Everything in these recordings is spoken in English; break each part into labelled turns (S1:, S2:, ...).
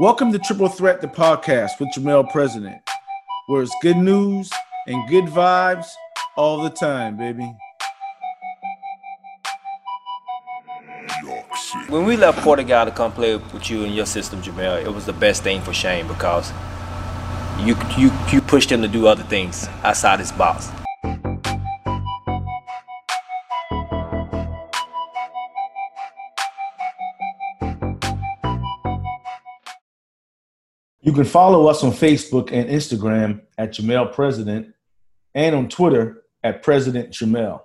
S1: Welcome to Triple Threat, the podcast with Jamel President, where it's good news and good vibes all the time, baby.
S2: When we left Portugal to come play with you and your system, Jamel, it was the best thing for Shane because you you you pushed him to do other things outside his box.
S1: You can follow us on Facebook and Instagram at Jamel President and on Twitter at President Jamel.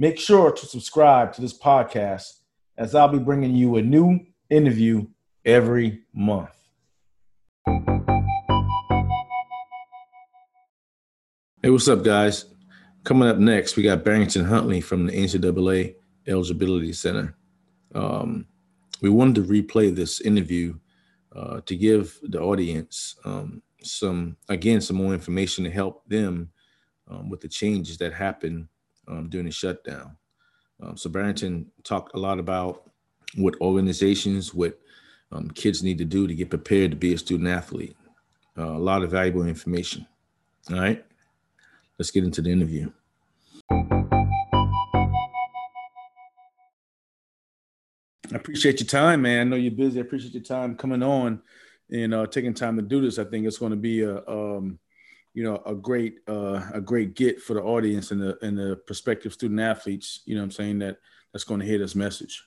S1: Make sure to subscribe to this podcast as I'll be bringing you a new interview every month. Hey, what's up, guys? Coming up next, we got Barrington Huntley from the NCAA Eligibility Center. Um, we wanted to replay this interview uh, to give the audience um, some, again, some more information to help them um, with the changes that happened um, during the shutdown. Um, so Barrington talked a lot about what organizations, what um, kids need to do to get prepared to be a student athlete. Uh, a lot of valuable information. All right, let's get into the interview. Appreciate your time, man. I know you're busy. I appreciate your time coming on and uh, taking time to do this. I think it's going to be a, um, you know, a great, uh, a great get for the audience and the and the prospective student athletes. You know, I'm saying that that's going to hear this message.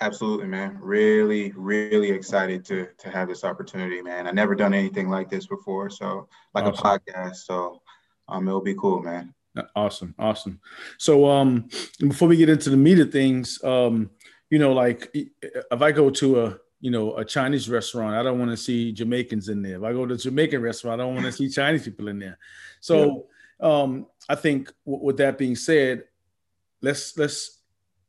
S3: Absolutely, man. Really, really excited to to have this opportunity, man. I never done anything like this before, so like awesome. a podcast. So, um, it'll be cool, man.
S1: Awesome, awesome. So, um, before we get into the meat of things, um, you know, like if I go to a you know a Chinese restaurant, I don't want to see Jamaicans in there. If I go to a Jamaican restaurant, I don't want to see Chinese people in there. So yeah. um, I think w- with that being said, let's let's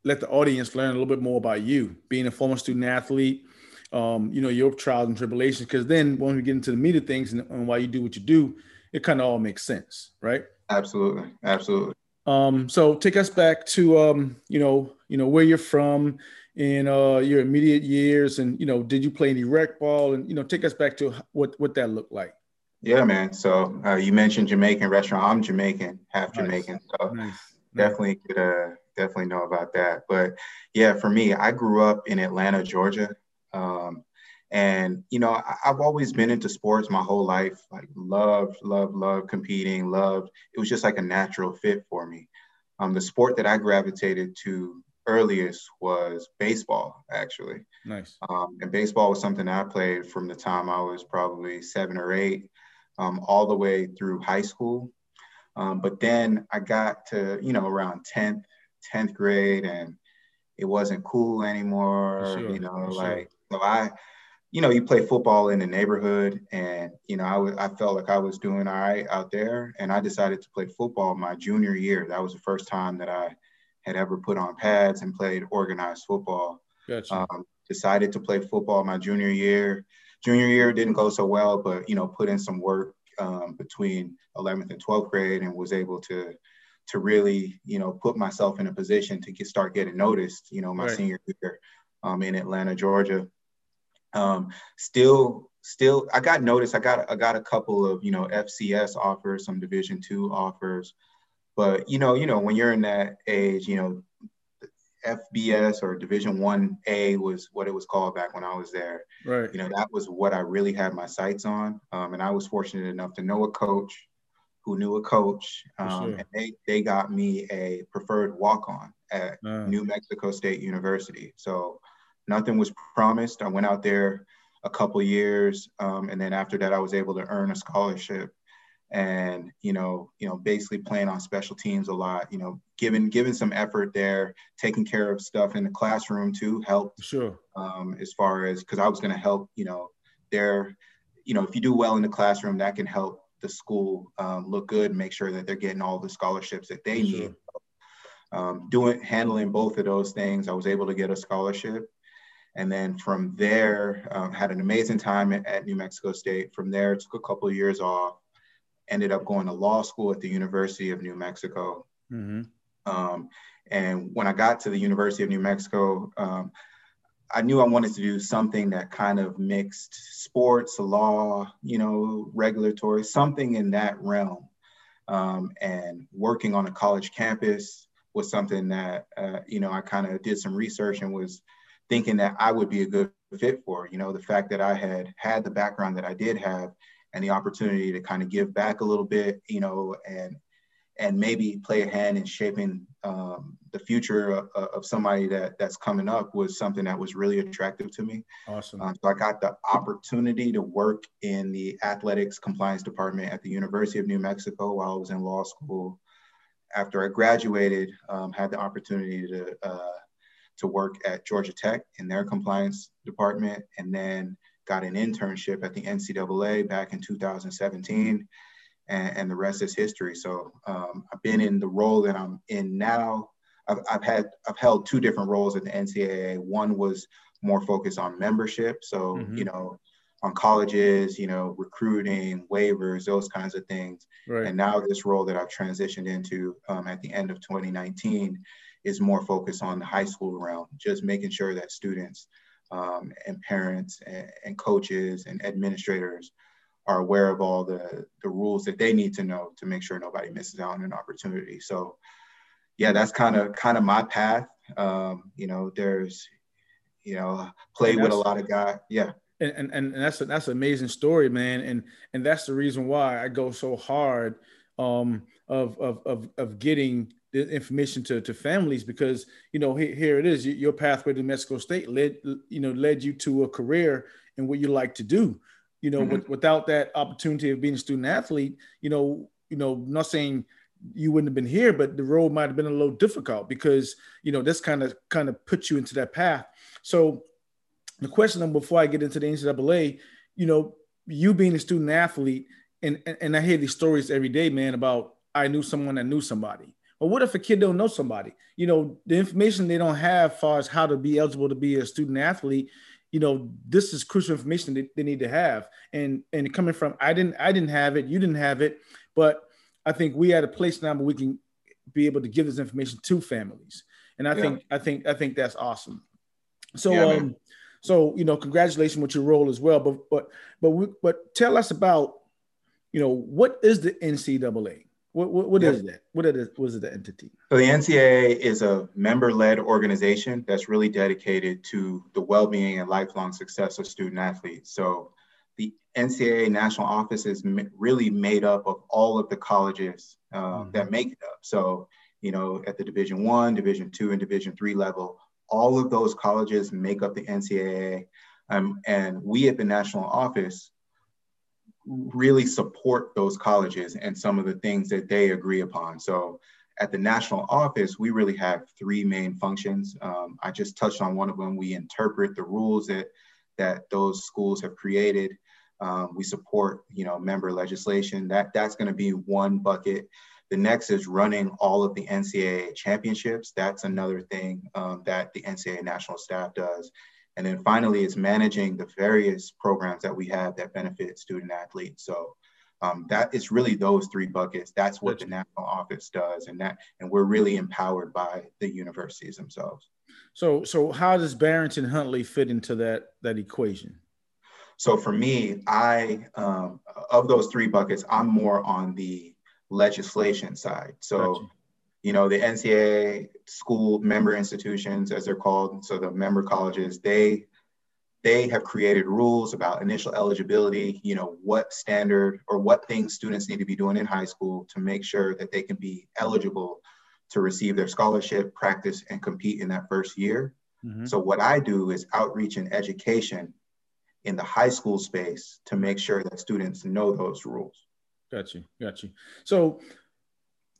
S1: let the audience learn a little bit more about you, being a former student athlete. Um, you know your trials and tribulations, because then when we get into the meat of things and, and why you do what you do, it kind of all makes sense, right?
S3: Absolutely, absolutely.
S1: Um, so take us back to um, you know, you know where you're from in uh, your immediate years, and you know, did you play any rec ball, and you know, take us back to what what that looked like.
S3: Yeah, man. So uh, you mentioned Jamaican restaurant. I'm Jamaican, half nice. Jamaican, so nice. definitely could uh, definitely know about that. But yeah, for me, I grew up in Atlanta, Georgia. Um, and you know, I, have always been into sports my whole life. Like loved, loved, loved competing. Loved. It was just like a natural fit for me. Um, the sport that I gravitated to earliest was baseball, actually.
S1: Nice.
S3: Um, and baseball was something I played from the time I was probably seven or eight, um, all the way through high school. Um, but then I got to, you know, around 10th, 10th grade and it wasn't cool anymore, sure, you know, like, sure. so I, you know, you play football in the neighborhood, and you know, I, w- I felt like I was doing all right out there, and I decided to play football my junior year. That was the first time that I had ever put on pads and played organized football.
S1: Gotcha.
S3: Um, decided to play football my junior year. Junior year didn't go so well, but you know, put in some work um, between 11th and 12th grade, and was able to to really, you know, put myself in a position to get start getting noticed. You know, my right. senior year um, in Atlanta, Georgia. Um, still, still, I got noticed. I got I got a couple of you know FCS offers, some Division two offers, but you know, you know, when you're in that age, you know, FBS or Division One A was what it was called back when I was there.
S1: Right.
S3: You know, that was what I really had my sights on, um, and I was fortunate enough to know a coach who knew a coach, um, sure. and they they got me a preferred walk on at uh. New Mexico State University. So nothing was promised. I went out there a couple years, um, and then after that, I was able to earn a scholarship. And you know, you know, basically playing on special teams a lot. You know, giving giving some effort there, taking care of stuff in the classroom too helped.
S1: Sure.
S3: Um, as far as because I was going to help, you know, there, you know, if you do well in the classroom, that can help the school um, look good and make sure that they're getting all the scholarships that they sure. need. Um, doing handling both of those things, I was able to get a scholarship, and then from there, um, had an amazing time at, at, New Mexico State. From there, took a couple of years off. Ended up going to law school at the University of New Mexico. Mm-hmm. Um, and when I got to the University of New Mexico, um, I knew I wanted to do something that kind of mixed sports, law, you know, regulatory, something in that realm. Um, and working on a college campus was something that, uh, you know, I kind of did some research and was thinking that I would be a good fit for. You know, the fact that I had had the background that I did have and the opportunity to kind of give back a little bit, you know, and and maybe play a hand in shaping um, the future of, of, somebody that that's coming up was something that was really attractive to me.
S1: Awesome.
S3: Um, so I got the opportunity to work in the athletics compliance department at the University of New Mexico while I was in law school. After I graduated, um, had the opportunity to uh, to work at Georgia Tech in their compliance department, and then got an internship at the NCAA back in 2017 and, and the rest is history. So um, I've been in the role that I'm in now. I've, I've had I've held two different roles at the NCAA. One was more focused on membership, so mm-hmm. you know, on colleges, you know, recruiting, waivers, those kinds of things. Right. And now this role that I've transitioned into um, at the end of 2019 is more focused on the high school realm, just making sure that students um, and parents and, and coaches and administrators are aware of all the, the rules that they need to know to make sure nobody misses out on an opportunity. So yeah, that's kind of kind of my path. Um, you know, there's, you know, played with a lot of guys. Yeah.
S1: And, and, and that's a, that's an amazing story, man. And, and that's the reason why I go so hard um, of, of, of, of getting the information to, to families because, you know, here, here it is, your pathway to Mexico state led, you know, led you to a career and what you like to do you know, mm-hmm. with, without that opportunity of being a student athlete, you know, you know, not saying you wouldn't have been here, but the road might have been a little difficult because, you know, this kind of kind of puts you into that path. So the question then before I get into the NCAA, you know, you being a student athlete, and, and, and I hear these stories every day, man, about I knew someone that knew somebody. But what if a kid don't know somebody? You know, the information they don't have as far as how to be eligible to be a student athlete, you know this is crucial information that they need to have and and coming from i didn't i didn't have it you didn't have it but i think we at a place now where we can be able to give this information to families and i yeah. think i think i think that's awesome so yeah, um so you know congratulations with your role as well but but but we, but tell us about you know what is the ncaa what, what, what is that? What is, what is the entity?
S3: So the NCAA is a member-led organization that's really dedicated to the well-being and lifelong success of student athletes. So the NCAA national office is really made up of all of the colleges uh, mm-hmm. that make it up. So you know, at the Division One, Division Two, and Division Three level, all of those colleges make up the NCAA. Um, and we at the national office really support those colleges and some of the things that they agree upon. So at the national office, we really have three main functions. Um, I just touched on one of them. We interpret the rules that that those schools have created. Um, we support, you know, member legislation. That that's going to be one bucket. The next is running all of the NCAA championships. That's another thing um, that the NCAA national staff does. And then finally, it's managing the various programs that we have that benefit student athletes. So um, that is really those three buckets. That's what the national office does, and that and we're really empowered by the universities themselves.
S1: So, so how does Barrington Huntley fit into that that equation?
S3: So for me, I um, of those three buckets, I'm more on the legislation side. So. Gotcha you know, the NCAA school member institutions, as they're called, so the member colleges, they they have created rules about initial eligibility, you know, what standard or what things students need to be doing in high school to make sure that they can be eligible to receive their scholarship, practice, and compete in that first year. Mm-hmm. So what I do is outreach and education in the high school space to make sure that students know those rules.
S1: Got you, got you. So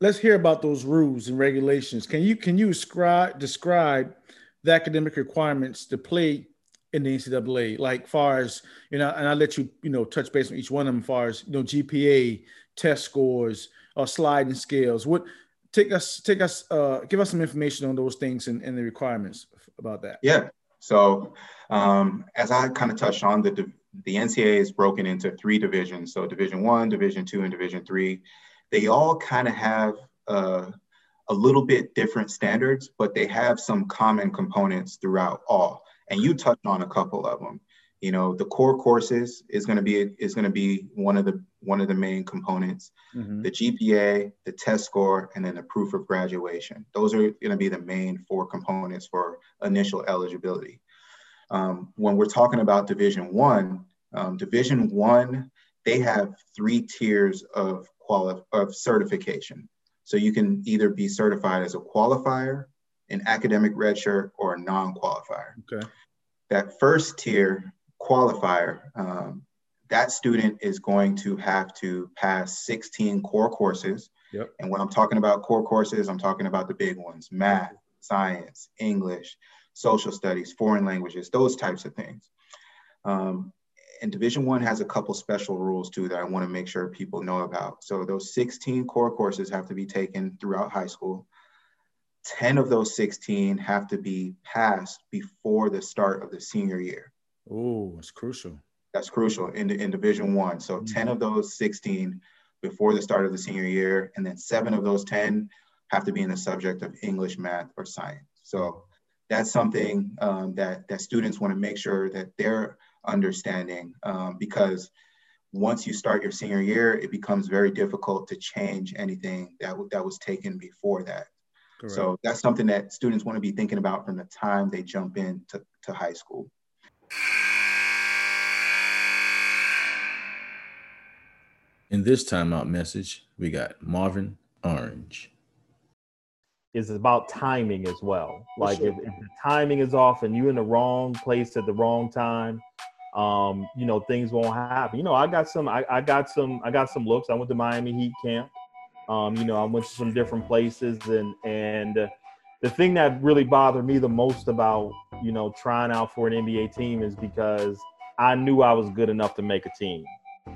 S1: let's hear about those rules and regulations. Can you can you describe describe the academic requirements to play in the NCAA? Like far as you know, and I'll let you you know touch base on each one of them. Far as you know, GPA, test scores, or sliding scales. What take us take us uh, give us some information on those things and, and the requirements about that.
S3: Yeah. So um, as I kind of touched on, the the NCAA is broken into three divisions. So Division One, Division Two, and Division Three they all kind of have uh, a little bit different standards, but they have some common components throughout all. And you touched on a couple of them. You know, the core courses is going to be is going to be one of the one of the main components. Mm-hmm. The GPA, the test score, and then the proof of graduation. Those are going to be the main four components for initial eligibility. Um, when we're talking about Division One, um, Division One, they have three tiers of quali- of certification. So you can either be certified as a qualifier, an academic redshirt, or a non-qualifier.
S1: Okay.
S3: That first tier qualifier, um, that student is going to have to pass 16 core courses.
S1: Yep.
S3: And when I'm talking about core courses, I'm talking about the big ones math, science, English, social studies, foreign languages, those types of things. Um, and Division One has a couple special rules too that I want to make sure people know about. So those 16 core courses have to be taken throughout high school. 10 of those 16 have to be passed before the start of the senior year.
S1: Oh, it's crucial.
S3: That's crucial in, in Division One. So mm-hmm. 10 of those 16 before the start of the senior year, and then seven of those 10 have to be in the subject of English, math, or science. So that's something um, that that students want to make sure that they're understanding um, because once you start your senior year, it becomes very difficult to change anything that that was taken before that. Correct. So that's something that students want to be thinking about from the time they jump into to high school.
S1: In this timeout message, we got Marvin Orange.
S4: Is about timing as well. Like sure. if, if, the timing is off and you're in the wrong place at the wrong time, um, you know, things won't happen. You know, I got some, I, I got some, I got some looks. I went to Miami Heat camp. Um, you know, I went to some different places and and the thing that really bothered me the most about you know trying out for an NBA team is because I knew I was good enough to make a team.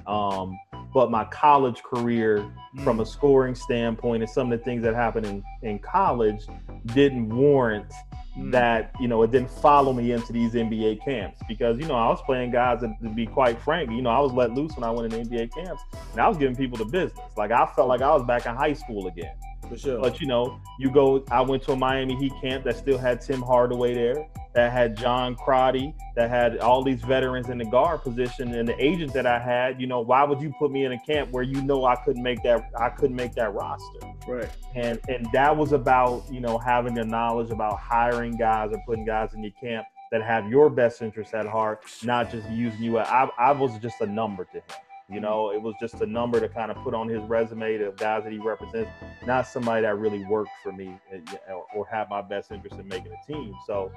S4: Um, but my college career, from a scoring standpoint, and some of the things that happened in, in college didn't warrant mm. that, you know, it didn't follow me into these NBA camps because, you know, I was playing guys that, to be quite frank, you know, I was let loose when I went in NBA camps and I was giving people the business. Like I felt like I was back in high school again.
S1: For sure.
S4: But you know, you go. I went to a Miami Heat camp that still had Tim Hardaway there, that had John Crotty, that had all these veterans in the guard position, and the agent that I had. You know, why would you put me in a camp where you know I couldn't make that? I couldn't make that roster.
S1: Right.
S4: And and that was about you know having the knowledge about hiring guys or putting guys in your camp that have your best interests at heart, not just using you. I, I was just a number to him. You know, it was just a number to kind of put on his resume to guys that he represents, not somebody that really worked for me eh, or, or had my best interest in making a team. So,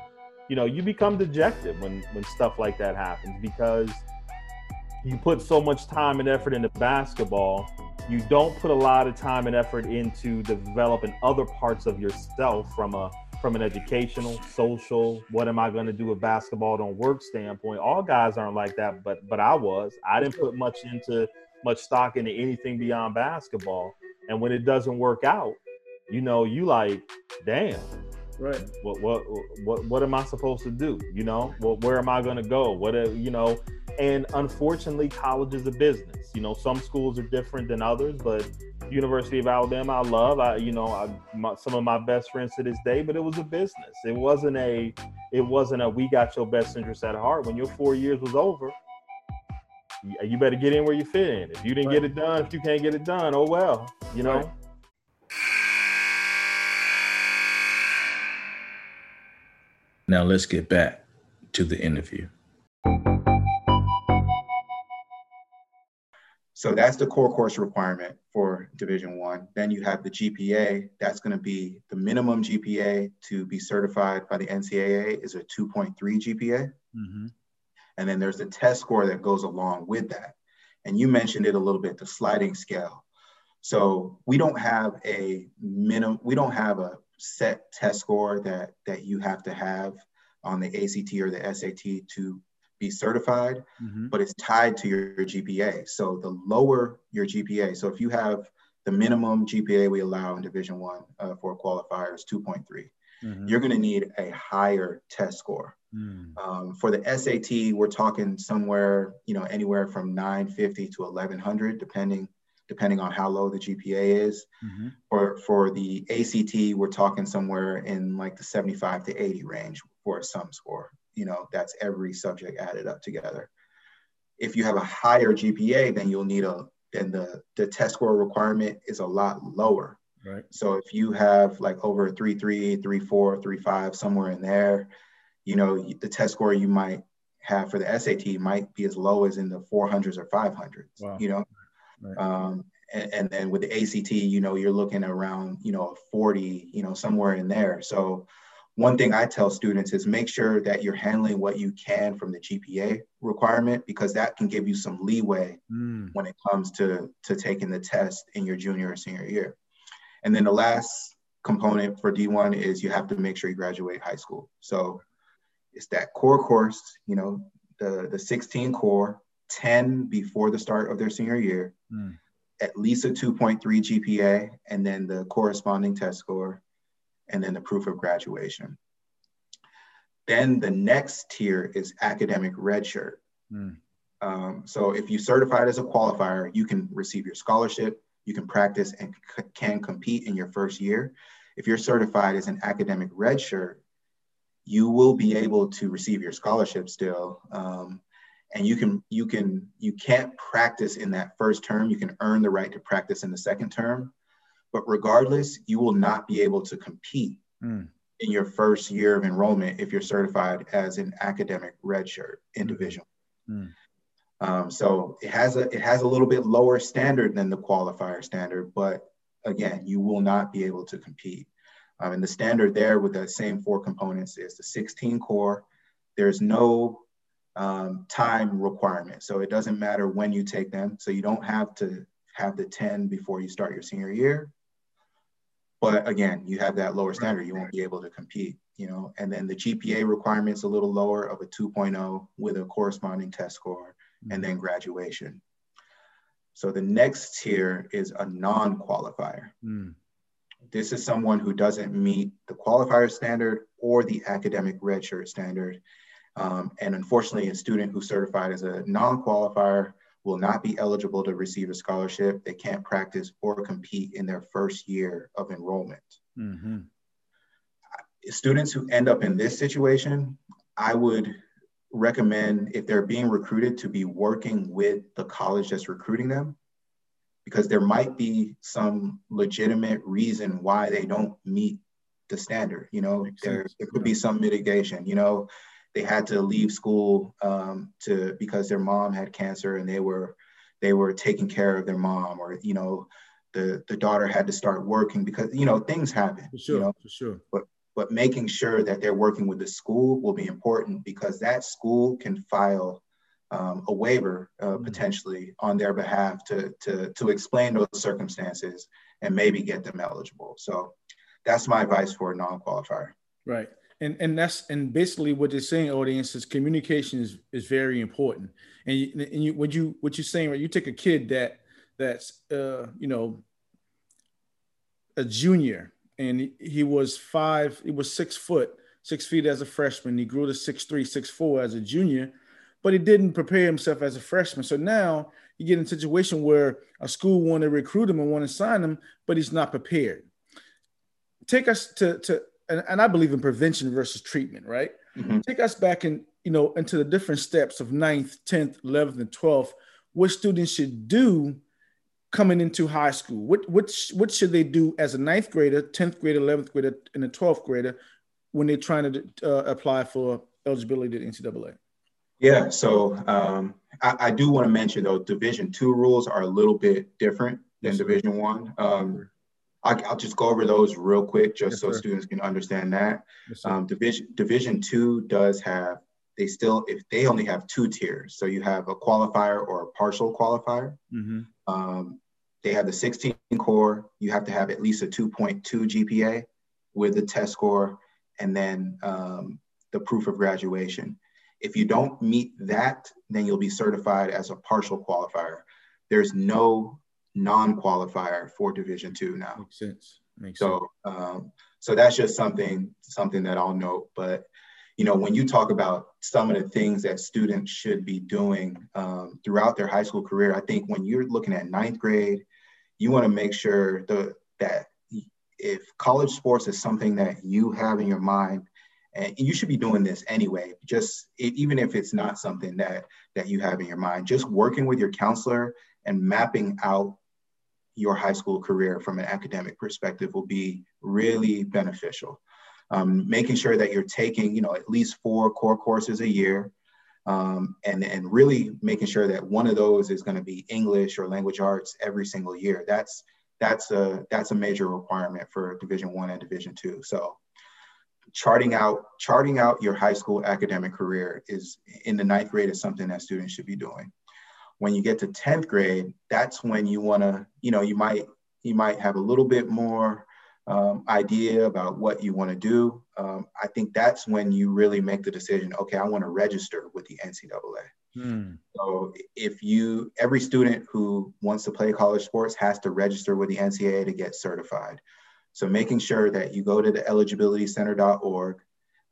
S4: you know, you become dejected when when stuff like that happens because you put so much time and effort into basketball. You don't put a lot of time and effort into developing other parts of yourself from a from an educational, social, what am I going to do with basketball don't work standpoint. All guys aren't like that, but but I was. I didn't put much into much stock into anything beyond basketball. And when it doesn't work out, you know, you like, damn.
S1: Right.
S4: What what what what am I supposed to do? You know, what where am I going to go? What uh, you know, and unfortunately, college is a business. You know, some schools are different than others, but University of Alabama, I love. I, you know, I, my, some of my best friends to this day. But it was a business. It wasn't a. It wasn't a. We got your best interest at heart. When your four years was over, you better get in where you fit in. If you didn't right. get it done, if you can't get it done, oh well. You know. Right.
S1: Now let's get back to the interview.
S3: So that's the core course requirement for Division One. Then you have the GPA. That's going to be the minimum GPA to be certified by the NCAA is a 2.3 GPA. Mm-hmm. And then there's the test score that goes along with that. And you mentioned it a little bit, the sliding scale. So we don't have a minimum, we don't have a set test score that that you have to have on the ACT or the SAT to be certified, mm-hmm. but it's tied to your, your, GPA. So the lower your GPA, so if you have the minimum GPA we allow in Division One uh, for qualifiers, 2.3, mm-hmm. you're going to need a higher test score. Mm. Um, for the SAT, we're talking somewhere, you know, anywhere from 950 to 1100, depending depending on how low the GPA is. Mm-hmm. Or for the ACT, we're talking somewhere in like the 75 to 80 range for a sum score. you know, that's every subject added up together. If you have a higher GPA, then you'll need a, then the, the test score requirement is a lot lower.
S1: Right.
S3: So if you have like over three, three, three, four, three, five, somewhere in there, you know, the test score you might have for the SAT might be as low as in the 400s or 500s, wow. you know? Right. Um, and, and, then with the ACT, you know, you're looking around, you know, 40, you know, somewhere in there. So one thing I tell students is make sure that you're handling what you can from the GPA requirement because that can give you some leeway mm. when it comes to, to taking the test in your junior or senior year. And then the last component for D1 is you have to make sure you graduate high school. So it's that core course, you know, the, the 16 core, 10 before the start of their senior year, mm. at least a 2.3 GPA, and then the corresponding test score, and then the proof of graduation. Then the next tier is academic redshirt. Mm. Um, so if you certified as a qualifier, you can receive your scholarship, you can practice and c- can compete in your first year. If you're certified as an academic redshirt, you will be able to receive your scholarship still. Um, and you can you can you can't practice in that first term. You can earn the right to practice in the second term, but regardless, you will not be able to compete mm. in your first year of enrollment if you're certified as an academic redshirt individual. Mm. Um, so it has a it has a little bit lower standard than the qualifier standard, but again, you will not be able to compete. Um, and the standard there with the same four components is the 16 core. There's no um, time requirement. So it doesn't matter when you take them. So you don't have to have the 10 before you start your senior year. But again, you have that lower standard, you won't be able to compete, you know, and then the GPA requirement's a little lower of a 2.0 with a corresponding test score and then graduation. So the next tier is a non-qualifier. Mm. This is someone who doesn't meet the qualifier standard or the academic redshirt standard. Um, and unfortunately, a student who's certified as a non-qualifier will not be eligible to receive a scholarship. They can't practice or compete in their first year of enrollment. Mm-hmm. Students who end up in this situation, I would recommend if they're being recruited to be working with the college that's recruiting them because there might be some legitimate reason why they don't meet the standard. You know, there, there could be some mitigation. You know, they had to leave school um, to because their mom had cancer and they were they were taking care of their mom, or you know, the the daughter had to start working because you know things happen.
S1: For sure,
S3: you know?
S1: for sure.
S3: But but making sure that they're working with the school will be important because that school can file um, a waiver uh, mm-hmm. potentially on their behalf to, to, to explain those circumstances and maybe get them eligible. So that's my advice for a non-qualifier.
S1: Right. And, and that's and basically what they're saying, audience, is communication is, is very important. And you, and you what you what you're saying, right? You take a kid that that's uh, you know a junior and he was five, he was six foot, six feet as a freshman. He grew to six three, six four as a junior but he didn't prepare himself as a freshman. So now you get in a situation where a school want to recruit him and want to sign him, but he's not prepared. Take us to to and, and I believe in prevention versus treatment, right? Mm-hmm. Take us back in, you know, into the different steps of ninth, 10th, 11th, and 12th, what students should do coming into high school. What what what should they do as a ninth grader, 10th grader, 11th grader, and a 12th grader when they're trying to uh, apply for eligibility to NCAA?
S3: Yeah, so um, I, I, do want to mention though, Division two rules are a little bit different than Division one. Um, I, will just go over those real quick, just yes, so sir. students can understand that. Yes, um, Division Division two does have they still if they only have two tiers, so you have a qualifier or a partial qualifier. Mm-hmm. Um, they have the 16 core. You have to have at least a 2.2 GPA with the test score, and then um, the proof of graduation. If you don't meet that, then you'll be certified as a partial qualifier. There's no non-qualifier for Division two now.
S1: Makes sense. Makes
S3: so, sense. Um, so that's just something something that I'll note. But you know, when you talk about some of the things that students should be doing um, throughout their high school career, I think when you're looking at ninth grade, you want to make sure the, that if college sports is something that you have in your mind and you should be doing this anyway just even if it's not something that that you have in your mind just working with your counselor and mapping out your high school career from an academic perspective will be really beneficial. Um, making sure that you're taking you know at least four core courses a year um, and and really making sure that one of those is going to be english or language arts every single year. That's that's a that's a major requirement for division one and division two. So charting out charting out your high school academic career is in the ninth grade is something that students should be doing when you get to 10th grade that's when you want to you know you might you might have a little bit more um, idea about what you want to do um, i think that's when you really make the decision okay i want to register with the ncaa hmm. so if you every student who wants to play college sports has to register with the ncaa to get certified so making sure that you go to the eligibilitycenter.org,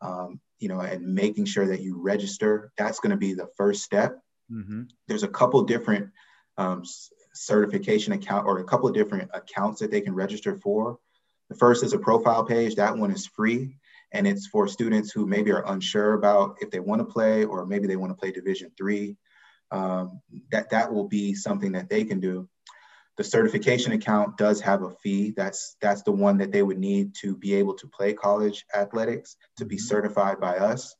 S3: um, you know, and making sure that you register, that's going to be the first step. Mm-hmm. There's a couple different um, certification account or a couple of different accounts that they can register for. The first is a profile page. That one is free. And it's for students who maybe are unsure about if they want to play or maybe they want to play Division three. Um, that that will be something that they can do. The certification account does have a fee. That's that's the one that they would need to be able to play college athletics to be mm-hmm. certified by us.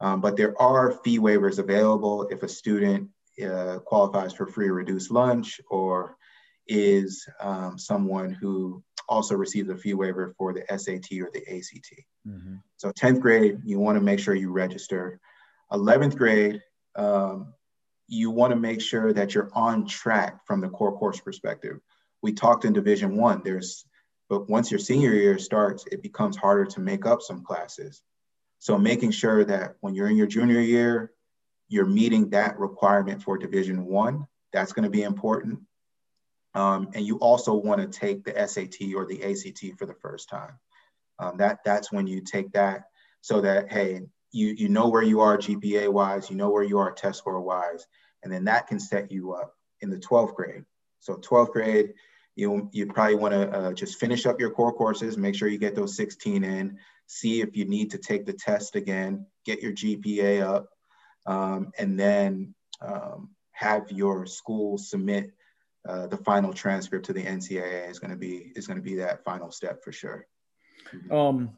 S3: Um, but there are fee waivers available if a student uh, qualifies for free or reduced lunch or is um, someone who also receives a fee waiver for the SAT or the ACT. Mm-hmm. So 10th grade, you want to make sure you register. 11th grade, um, you want to make sure that you're on track from the core course perspective. We talked in Division One. There's, but once your senior year starts, it becomes harder to make up some classes. So making sure that when you're in your junior year, you're meeting that requirement for Division One. That's going to be important. Um, and you also want to take the SAT or the ACT for the first time. Um, that that's when you take that so that hey, you you know where you are GPA wise, you know where you are test score wise, and then that can set you up in the 12th grade. So 12th grade, you you probably want to uh, just finish up your core courses, make sure you get those 16 in, see if you need to take the test again, get your GPA up, um, and then um, have your school submit uh, the final transcript to the NCAA is going to be is going to be that final step for sure.
S1: Um,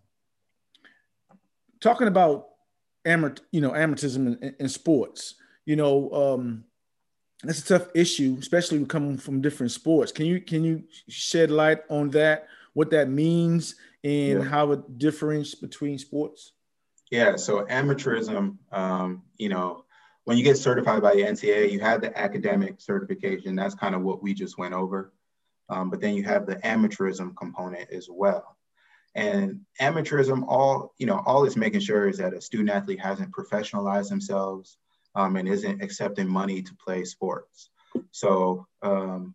S1: talking about amort, you know, amateurism in, in sports. You know, um, that's a tough issue, especially coming from different sports. Can you can you shed light on that? What that means and yeah. how it differentiates between sports?
S3: Yeah, so amateurism, um, you know, when you get certified by the NCAA, you have the academic certification. That's kind of what we just went over. Um, but then you have the amateurism component as well. And amateurism, all you know, all it's making sure is that a student athlete hasn't professionalized themselves um, and isn't accepting money to play sports. So um,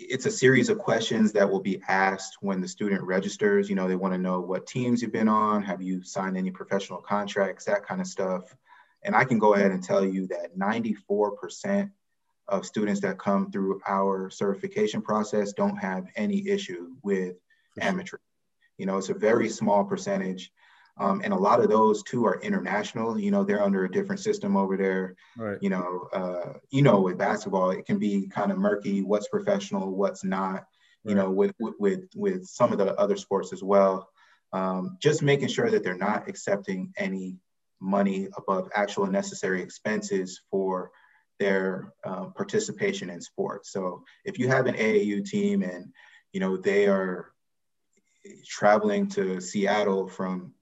S3: it's a series of questions that will be asked when the student registers. You know, they want to know what teams you've been on, have you signed any professional contracts, that kind of stuff. And I can go ahead and tell you that 94% of students that come through our certification process don't have any issue with amateur you know, it's a very small percentage. Um, and a lot of those too are international. You know, they're under a different system over there. Right. You know, uh, you know, with basketball, it can be kind of murky. What's professional, what's not. Right. You know, with with with some of the other sports as well. Um, just making sure that they're not accepting any money above actual necessary expenses for their uh, participation in sports. So if you have an AAU team and you know they are traveling to Seattle from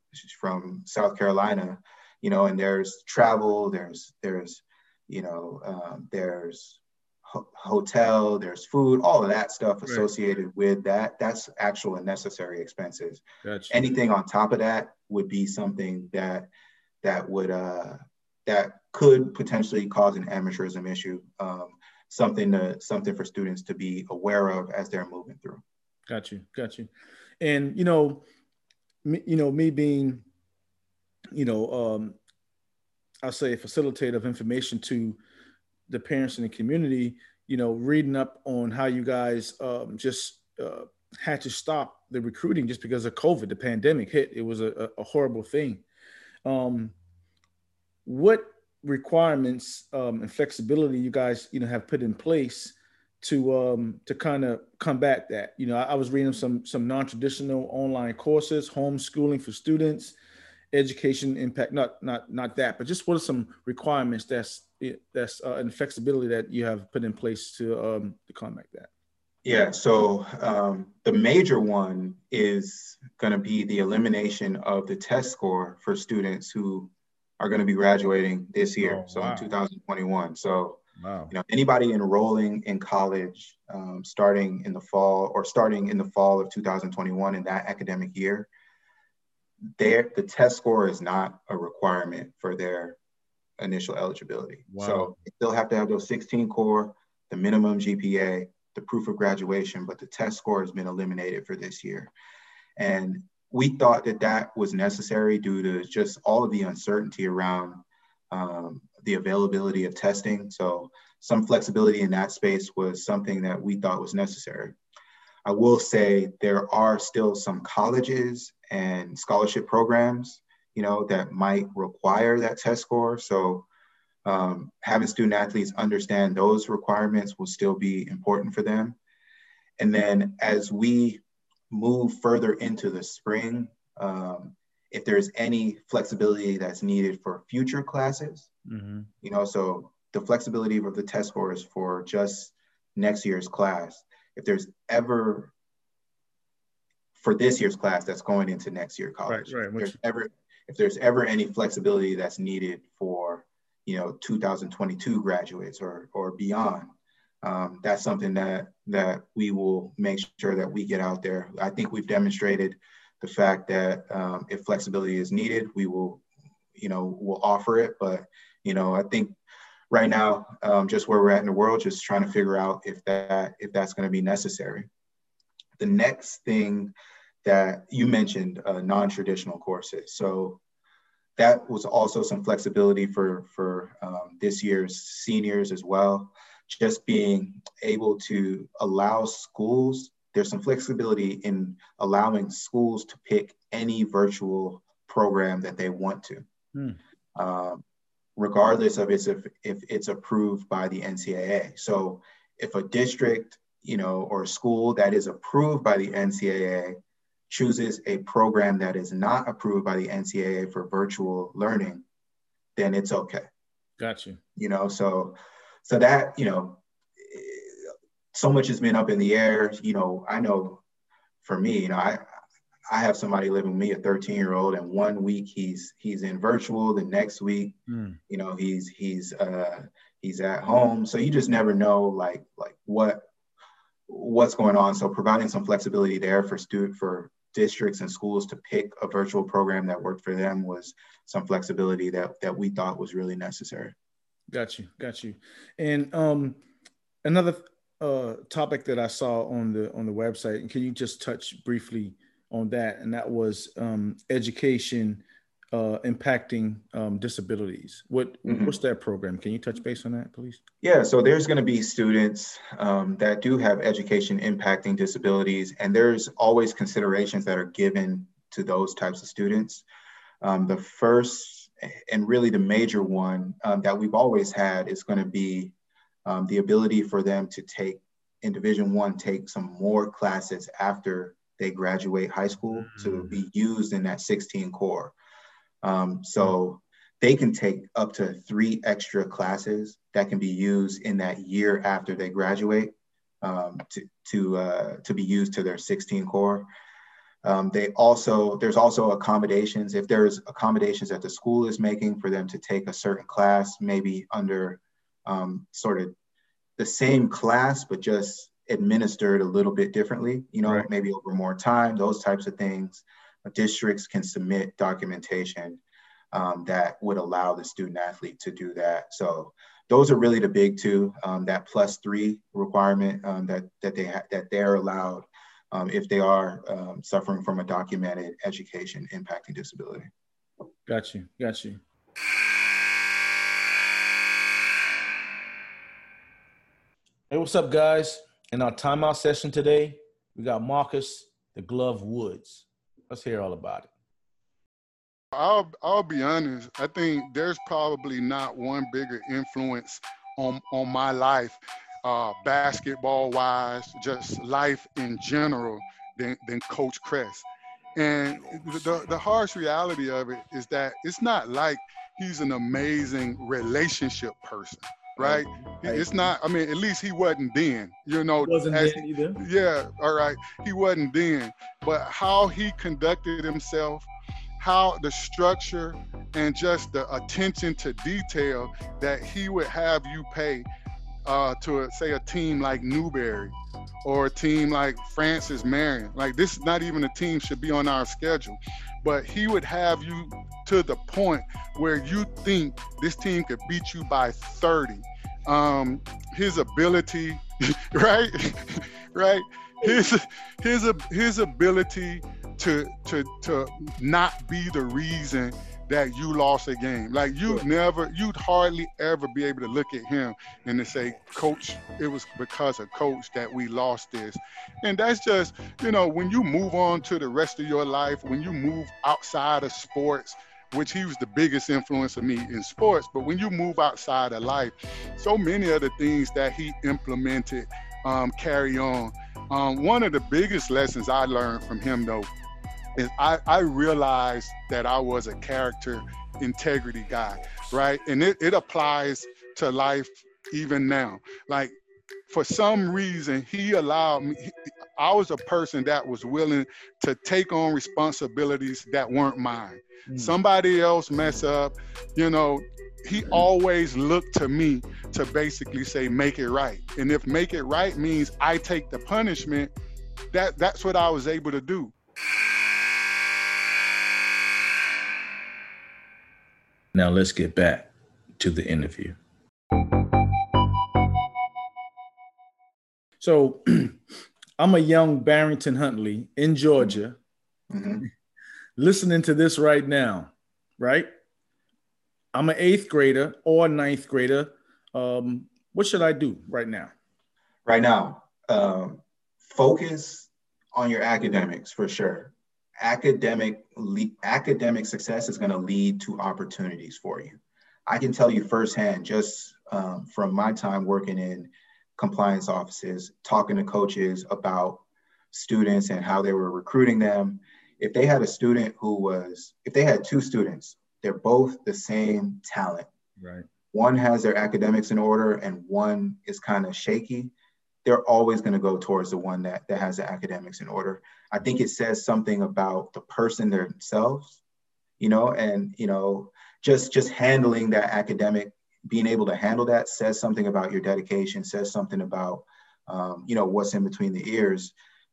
S3: from South Carolina, you know, and there's travel, there's there's you know um, there's ho- hotel, there's food, all of that stuff associated right. with that. That's actual and necessary expenses. Gotcha. Anything on top of that would be something that that would uh, that could potentially cause an amateurism issue. Um, something to something for students to be aware of as they're moving through.
S1: Got you. Got you. And you know, me, you know, me being, you know, um, I'll say a facilitator of information to the parents in the community. You know, reading up on how you guys um, just uh, had to stop the recruiting just because of COVID. The pandemic hit. It was a, a horrible thing. Um, what requirements um, and flexibility you guys you know have put in place to um, to kind of combat that? You know, I, I was reading some some non traditional online courses, homeschooling for students, education impact. Not not not that, but just what are some requirements that's that's uh, and flexibility that you have put in place to um, to combat that?
S3: Yeah, so um, the major one is going to be the elimination of the test score for students who are going to be graduating this year, oh, so wow. in 2021. So, wow. you know, anybody enrolling in college um, starting in the fall or starting in the fall of 2021 in that academic year, their the test score is not a requirement for their initial eligibility. Wow. So, they still have to have those 16 core, the minimum GPA the proof of graduation, but the test score has been eliminated for this year. And we thought that that was necessary due to just all of the uncertainty around um, the availability of testing. So some flexibility in that space was something that we thought was necessary. I will say there are still some colleges and scholarship programs, you know, that might require that test score. So um, having student athletes understand those requirements will still be important for them. And then as we move further into the spring, um, if there's any flexibility that's needed for future classes, mm-hmm. you know, so the flexibility of the test scores for just next year's class, if there's ever for this year's class that's going into next year college, right, right. If there's ever if there's ever any flexibility that's needed for you know 2022 graduates or or beyond um, that's something that that we will make sure that we get out there i think we've demonstrated the fact that um, if flexibility is needed we will you know we'll offer it. But you know i think right now um, just where we're at in the world just trying to figure out if that if that's going to be necessary. The next thing that you mentioned uh, non-traditional courses. So that was also some flexibility for for um, this year's seniors as well. Just being able to allow schools, there's some flexibility in allowing schools to pick any virtual program that they want to, hmm. um, regardless of if, if it's approved by the NCAA. So if a district, you know, or a school that is approved by the NCAA chooses a program that is not approved by the NCAA for virtual learning, then it's okay.
S1: Got you.
S3: You know, so so that you know, so much has been up in the air. You know, I know for me, you know, I I have somebody living with me, a 13 year old, and one week he's he's in virtual, the next week, mm. you know, he's he's uh he's at home. So you just never know like like what what's going on. So providing some flexibility there for student for districts and schools to pick a virtual program that worked for them was some flexibility that that we thought was really necessary.
S1: Got you, got you. And um, another uh, topic that I saw on the on the website, and can you just touch briefly on that? And that was um, education uh, impacting um, disabilities. What mm-hmm. what's that program? Can you touch base on that, please?
S3: Yeah, so there's going to be students um, that do have education impacting disabilities, and there's always considerations that are given to those types of students. Um, the first and really the major one um, that we've always had is going to be um, the ability for them to take in Division One, take some more classes after they graduate high school mm-hmm. to mm. be used in that 16 core. Um, so they can take up to three extra classes that can be used in that year after they graduate um, to, to, uh, to be used to their 16 core. Um, they also, there's also accommodations. If there's accommodations that the school is making for them to take a certain class, maybe under um, sort of the same class, but just administered a little bit differently, you know, right. maybe over more time, those types of things districts can submit documentation um, that would allow the student athlete to do that. So those are really the big two. Um, that plus three requirement um, that that they ha- that they're allowed um, if they are um, suffering from a documented education impacting disability.
S1: Got you. Got you. Hey, what's up, guys? In our timeout session today, We got Marcus the Glove Woods. Let's hear all about it.
S5: I'll I'll be honest. I think there's probably not one bigger influence on on my life, uh, basketball wise, just life in general, than than Coach Kress. And the the harsh reality of it is that it's not like he's an amazing relationship person right? right? It's not. I mean, at least he wasn't then. You know,
S1: he wasn't
S5: as,
S1: then either.
S5: Yeah, all right. He wasn't then, but how he conducted himself, how the structure and just the attention to detail that he would have you pay uh, to a, say a team like Newberry or a team like Francis Marion. Like this, is not even a team should be on our schedule, but he would have you to the point where you think this team could beat you by 30. Um, his ability, right, right, his his his ability to to to not be the reason that you lost a game. Like you'd never, you'd hardly ever be able to look at him and to say, Coach, it was because of Coach that we lost this. And that's just, you know, when you move on to the rest of your life, when you move outside of sports, which he was the biggest influence of me in sports, but when you move outside of life, so many of the things that he implemented um, carry on. Um, one of the biggest lessons I learned from him, though, is I, I realized that I was a character integrity guy, right? And it, it applies to life even now. Like for some reason, he allowed me, I was a person that was willing to take on responsibilities that weren't mine. Mm. Somebody else mess up, you know, he always looked to me to basically say make it right. And if make it right means I take the punishment, that that's what I was able to do.
S1: Now let's get back to the interview. So I'm a young Barrington Huntley in Georgia, mm-hmm. listening to this right now, right? I'm an eighth grader or ninth grader. Um, what should I do right now?
S3: Right now, um, focus on your academics for sure academic le- academic success is going to lead to opportunities for you. I can tell you firsthand, just um, from my time working in compliance offices, talking to coaches about students and how they were recruiting them. If they had a student who was, if they had two students, they're both the same talent.
S1: Right.
S3: One has their academics in order and one is kind of shaky they're always going to go towards the one that, that has the academics in order. I think it says something about the person themselves, you know, and, you know, just, just handling that academic, being able to handle that says something about your dedication, says something about, um, you know, what's in between the ears.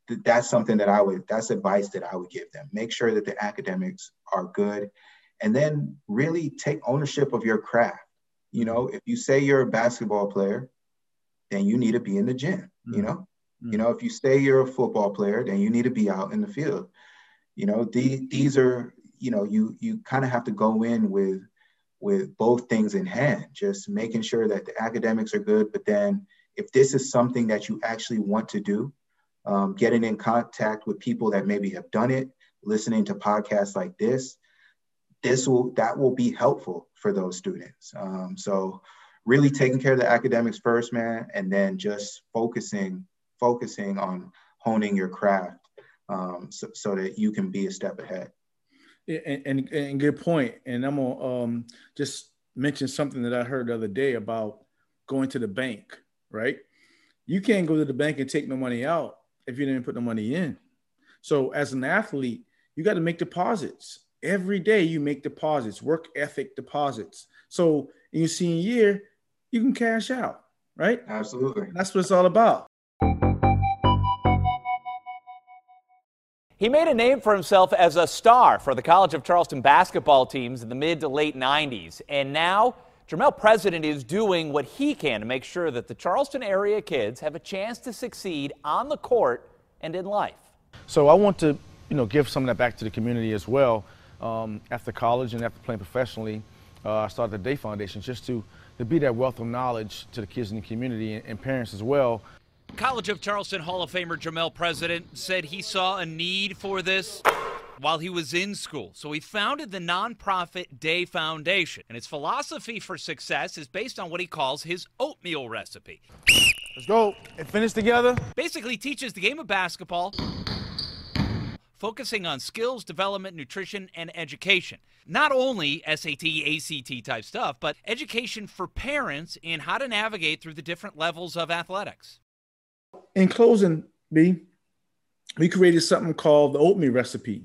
S3: That's something that I would, that's advice that I would give them. Make sure that the academics are good and then really take ownership of your craft. You know, if you say you're a basketball player, then you need to be in the gym, mm-hmm. you know? Mm-hmm. You know, if you say you're a football player, then you need to be out in the field. You know, the, these are, you know, you you kind of have to go in with with both things in hand, just making sure that the academics are good, but then if this is something that you actually want to do, um, getting in contact with people that maybe have done it, listening to podcasts like this, this will that will be helpful for those students. Um, so really taking care of the academics first, man, and then just focusing focusing on honing your craft um, so, so that you can be a step ahead.
S1: And, and, and good point. And I'm gonna um, just mention something that I heard the other day about going to the bank. Right? You can't go to the bank and take no money out if you didn't put no money in. So as an athlete, you got to make deposits every day. You make deposits, work ethic deposits. So in your senior year, you can cash out, right?
S3: Absolutely.
S1: That's what it's all about.
S6: He made a name for himself as a star for the College of Charleston basketball teams in the mid to late 90s. And now, Jermel President is doing what he can to make sure that the Charleston area kids have a chance to succeed on the court and in life.
S1: So I want to, you know, give some of that back to the community as well. Um, after college and after playing professionally, uh, I started the Day Foundation just to to be that wealth of knowledge to the kids in the community and, and parents as well.
S6: College of Charleston Hall of Famer Jermel President said he saw a need for this while he was in school. So he founded the nonprofit Day Foundation. And its philosophy for success is based on what he calls his oatmeal recipe.
S7: Let's go and finish together.
S6: Basically teaches the game of basketball, focusing on skills development, nutrition, and education. Not only SAT, ACT type stuff, but education for parents in how to navigate through the different levels of athletics.
S1: In closing, B, we created something called the oatmeal recipe.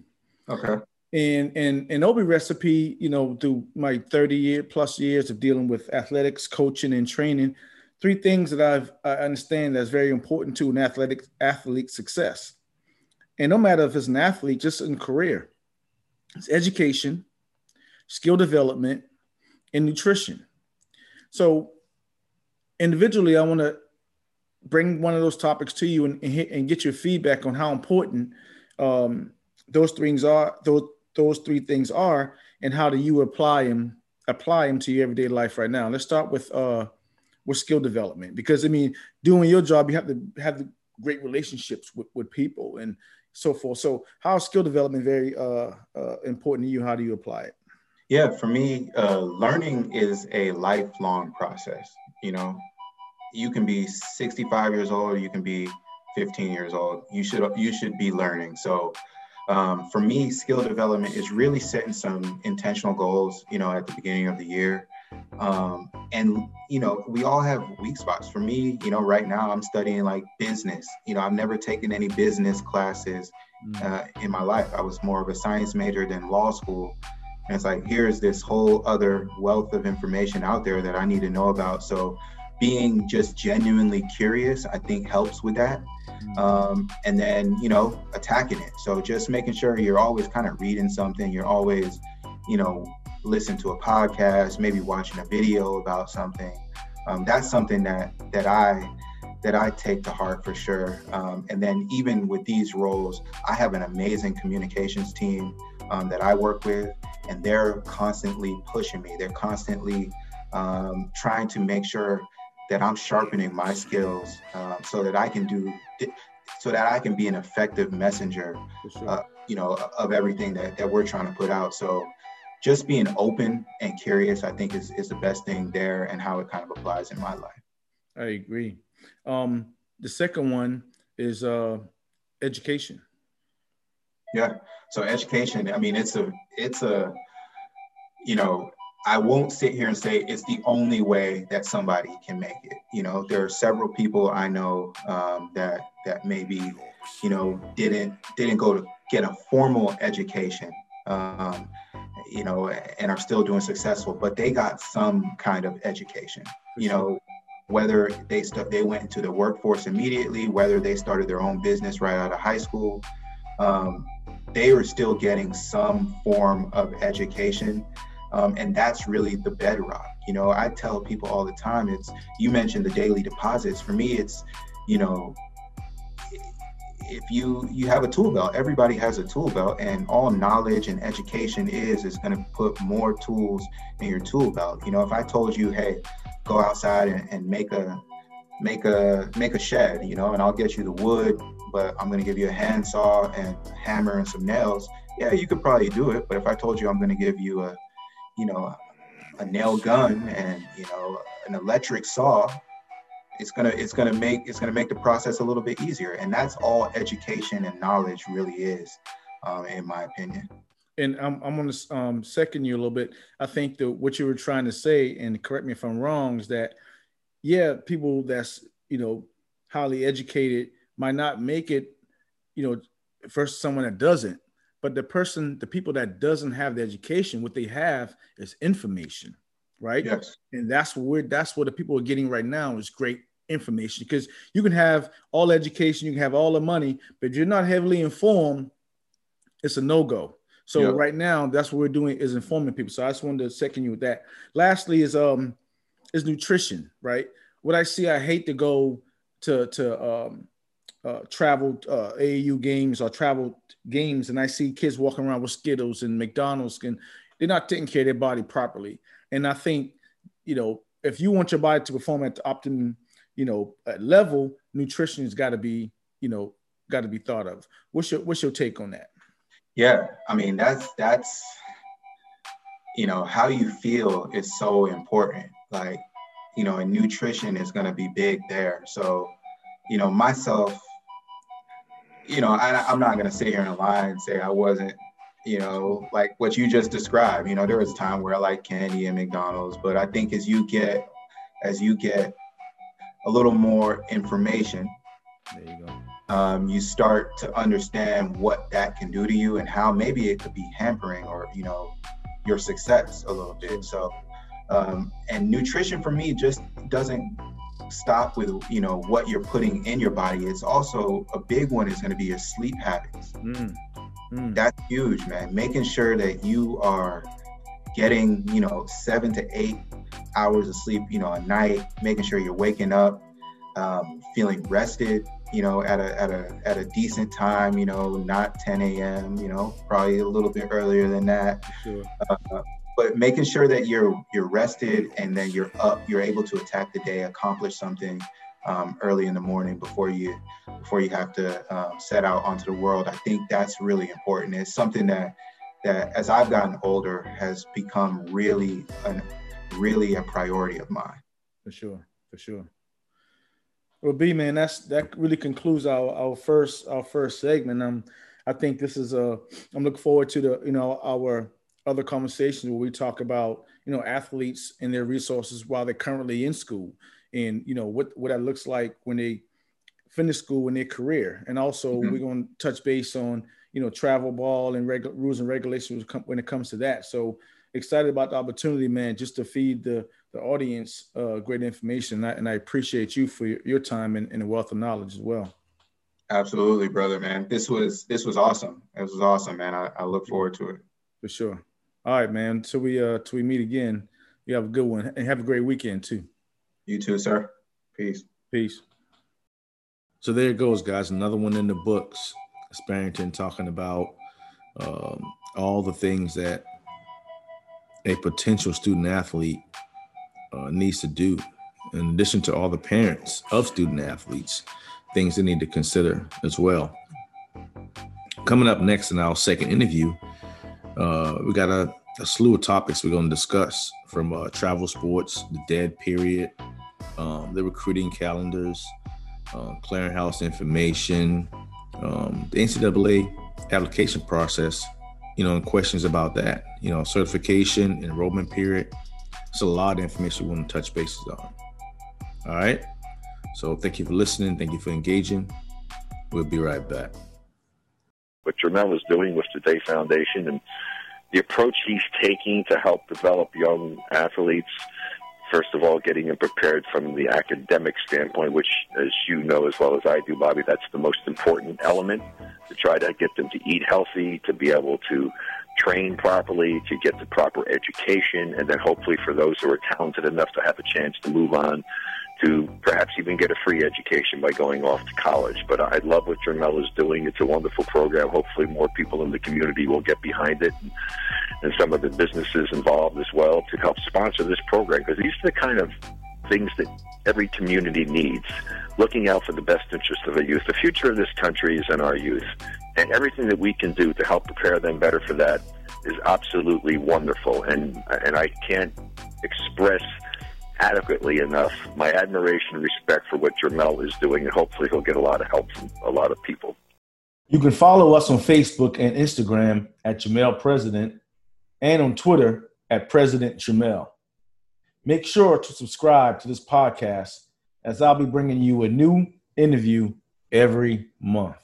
S3: Okay.
S1: And and and oatmeal recipe, you know, through my 30 year plus years of dealing with athletics, coaching, and training, three things that I've I understand that's very important to an athletic athlete success. And no matter if it's an athlete, just in career, it's education, skill development, and nutrition. So individually, I want to bring one of those topics to you and, and, get your feedback on how important um, those things are. Those those three things are, and how do you apply them apply them to your everyday life right now? Let's start with uh, with skill development because I mean, doing your job, you have to have great relationships with, with people and so forth. So, how is skill development very uh, uh, important to you? How do you apply it?
S3: Yeah, for me, uh, learning is a lifelong process. You know, you can be 65 years old, you can be 15 years old. You should you should be learning. So um, for me, skill development is really setting some intentional goals. You know, at the beginning of the year, um, and you know, we all have weak spots. For me, you know, right now I'm studying like business. You know, I've never taken any business classes mm. uh, in my life. I was more of a science major than law school. And it's like here's this whole other wealth of information out there that I need to know about. So being just genuinely curious, I think helps with that. Mm. Um, and then, you know, attacking it. So just making sure you're always kind of reading something, you're always, you know, listening to a podcast, maybe watching a video about something. Um, that's something that that I that I take to heart for sure. Um, and then even with these roles, I have an amazing communications team um, that I work with, and they're constantly pushing me. They're constantly um, trying to make sure that I'm sharpening my skills um, so that I can do, so that I can be an effective messenger, sure. uh, you know, of everything that, that we're trying to put out. So just being open and curious, I think is, is the best thing there and how it kind of applies in my life.
S1: I agree. Um, the second one is uh, education.
S3: Yeah. So education, I mean, it's a, it's a, you know, I won't sit here and say it's the only way that somebody can make it. You know, there are several people I know um, that that maybe, you know, didn't didn't go to get a formal education, um, you know, and are still doing successful, but they got some kind of education. You know, whether they st- they went into the workforce immediately, whether they started their own business right out of high school, um, they were still getting some form of education um, and that's really the bedrock. You know, I tell people all the time, it's, you mentioned the daily deposits. For me, it's, you know, if you you have a tool belt everybody has a tool belt and all knowledge and education is is going to put more tools in your tool belt. You know if i told you hey go outside and, and make a make a make a shed you know and i'll get you the wood but i'm going to give you a handsaw and hammer and some nails yeah you could probably do it but if i told you i'm going to give you a you know, a nail gun and you know an electric saw, it's gonna it's gonna make it's gonna make the process a little bit easier. And that's all education and knowledge really is, um, in my opinion.
S1: And I'm, I'm going to um, second you a little bit. I think that what you were trying to say, and correct me if I'm wrong, is that yeah, people that's you know highly educated might not make it, you know, versus someone that doesn't. But the person, the people that doesn't have the education, what they have is information, right?
S3: Yes.
S1: And that's what we're that's what the people are getting right now is great information because you can have all education, you can have all the money, but you're not heavily informed, it's a no-go. So yep. right now, that's what we're doing is informing people. So I just wanted to second you with that. Lastly, is um is nutrition, right? What I see, I hate to go to to um uh, traveled uh, AAU games or traveled games, and I see kids walking around with Skittles and McDonald's, and they're not taking care of their body properly. And I think, you know, if you want your body to perform at the optimum, you know, level, nutrition has got to be, you know, got to be thought of. What's your what's your take on that?
S3: Yeah, I mean that's that's you know how you feel is so important. Like you know, and nutrition is going to be big there. So you know, myself, you know, I, I'm not going to sit here and lie and say I wasn't you know, like what you just described. You know, there was a time where I like candy and McDonald's, but I think as you get as you get a little more information, there you go. Um, you start to understand what that can do to you and how maybe it could be hampering or you know your success a little bit. So, um, and nutrition for me just doesn't stop with you know what you're putting in your body. It's also a big one is going to be your sleep habits. Mm. Mm. That's huge, man. Making sure that you are getting, you know, seven to eight hours of sleep, you know, a night, making sure you're waking up, um, feeling rested, you know, at a at a at a decent time, you know, not 10 a.m., you know, probably a little bit earlier than that. Sure. Uh, but making sure that you're you're rested and then you're up, you're able to attack the day, accomplish something, um, early in the morning before you before you have to um, set out onto the world. I think that's really important. It's something that that as I've gotten older has become really an really a priority of mine.
S1: For sure, for sure. Well, B man, that's that really concludes our our first our first segment. Um, I think this is a. I'm looking forward to the you know our other conversations where we talk about you know athletes and their resources while they're currently in school and you know what what that looks like when they finish school in their career and also mm-hmm. we're going to touch base on you know travel ball and reg- rules and regulations when it comes to that so excited about the opportunity man just to feed the the audience uh, great information and I, and I appreciate you for your, your time and, and the wealth of knowledge as well
S3: absolutely brother man this was this was awesome this was awesome man i, I look forward to it
S1: for sure all right man till we uh till we meet again you have a good one and have a great weekend too
S3: you too, sir. Peace.
S1: Peace. So there it goes, guys. Another one in the books. Sparrington talking about um, all the things that a potential student athlete uh, needs to do, in addition to all the parents of student athletes, things they need to consider as well. Coming up next in our second interview, uh, we got a, a, slew of topics we're going to discuss from uh, travel sports, the dead period, um, the recruiting calendars, uh, clearinghouse information, um, the NCAA application process, you know, and questions about that, you know, certification, enrollment period. It's a lot of information we want to touch bases on. All right. So thank you for listening. Thank you for engaging. We'll be right back.
S8: What Jermel is doing with the Day Foundation and the approach he's taking to help develop young athletes first of all, getting them prepared from the academic standpoint, which, as you know as well as I do, Bobby, that's the most important element to try to get them to eat healthy, to be able to train properly, to get the proper education, and then hopefully for those who are talented enough to have a chance to move on to perhaps even get a free education by going off to college. But I love what Jermel is doing. It's a wonderful program. Hopefully, more people in the community will get behind it, and, and some of the businesses involved as well to help sponsor this program because these are the kind of things that every community needs. Looking out for the best interest of the youth. The future of this country is in our youth, and everything that we can do to help prepare them better for that is absolutely wonderful. And and I can't express adequately enough my admiration and respect for what Jermel is doing, and hopefully he'll get a lot of help from a lot of people.
S1: You can follow us on Facebook and Instagram at Jermel President and on Twitter at President Jermel. Make sure to subscribe to this podcast as I'll be bringing you a new interview every month.